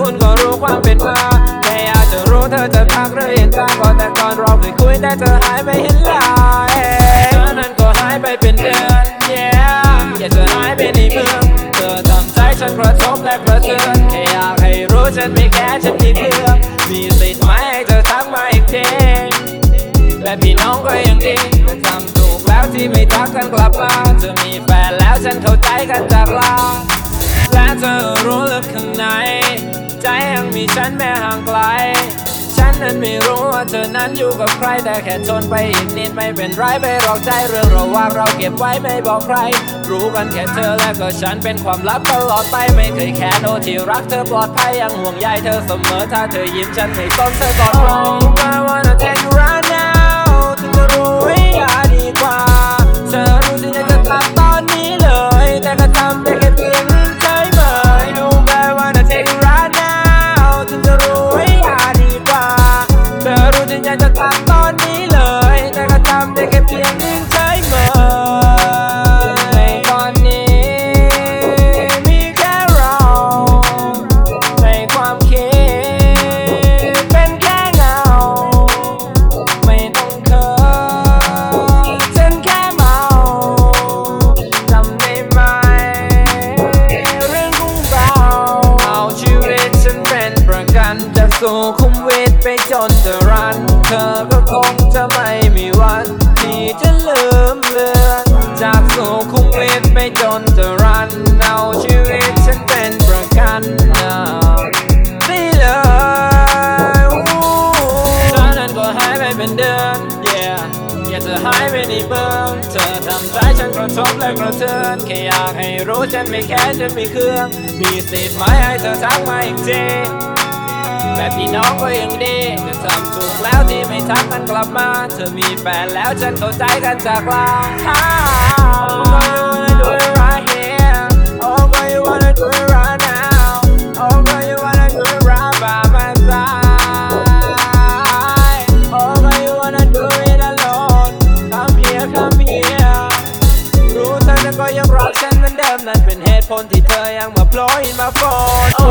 คุณก็รู้ความเป็นมาแค่อยากจะรู้เธอจะพักหรือเห็นตาก่อนแต่ก่อนเราเคยคุยแต่เธอหายไปเห็นลายเธอนั้นก็หายไปเป็นเดือน yeah อยากจะหายไปในเมืองเธอทำใจฉันกระทบและกระเทือนแค่อยากให้รู้ฉันไม่แค่ฉันมีเพื่อนมีสิทธิ์ไหมให้เธอทักมาอีกทีและพี่น้องก็ยังดีทำถูกแล้วที่ไม่ทักกันกลับมาจะมีแฟนแล้วฉันเข้าใจกันจากลาและเธอรู้ลึกข้างใน ที่ฉันแม้ห่างไกล ฉันนั้นไม่รู้ว่าเธอนั้นอยู่กับใคร แต่แค่ทนไปอีกนิดไม่เป็นไรไปหรอกใจเรื่องระหว่างเราเก็บไว้ไม่บอกใคร รู้กันแค่เธอและก็ฉันเป็นความลับตลอดไปไม่เคยแค่โนที่รักเธอปลอดภัยยังห่วงใยเธอเสมอถ้าเธอยิ้มฉันไม่ต้องเธอกอดเรา I wanna take สู่คุมวิทไปจนจะรัน เธอก็คงจะไม่มีวัน ที่จะลืมเลือน จากสู่คุมวิทไปจนจะรัน เอาชีวิตฉันเป็นประกันนะนี่เลยเธอนั้นก็หายไปเป็นเดือน yeah อยาเธอหายไปในเมืองเธอทำใจฉันกระทบและกระเทือนแค่อยากให้รู้ฉันไม่แค่ฉันมีเครื่อง มีสิทธิ์ไหมให้เธอทักมาอีกที แบบพี่น้องก็ยังดีเธอทำถูกแล้วที่ไม่ทักกันกลับมา เธอมีแฟนแล้วฉันเข้าใจกันจากลา Oh, girl, you wanna do it right here. Oh, girl, you wanna do it right now. Oh, girl, you wanna do it right by my side. Oh, girl, you wanna do it alone. Come here, come here. รู้เธอนั้นก็ยังรักฉันเหมือนเดิมนั่นเป็นเหตุผลที่เธอยังมาโผล่มาโฟน Oh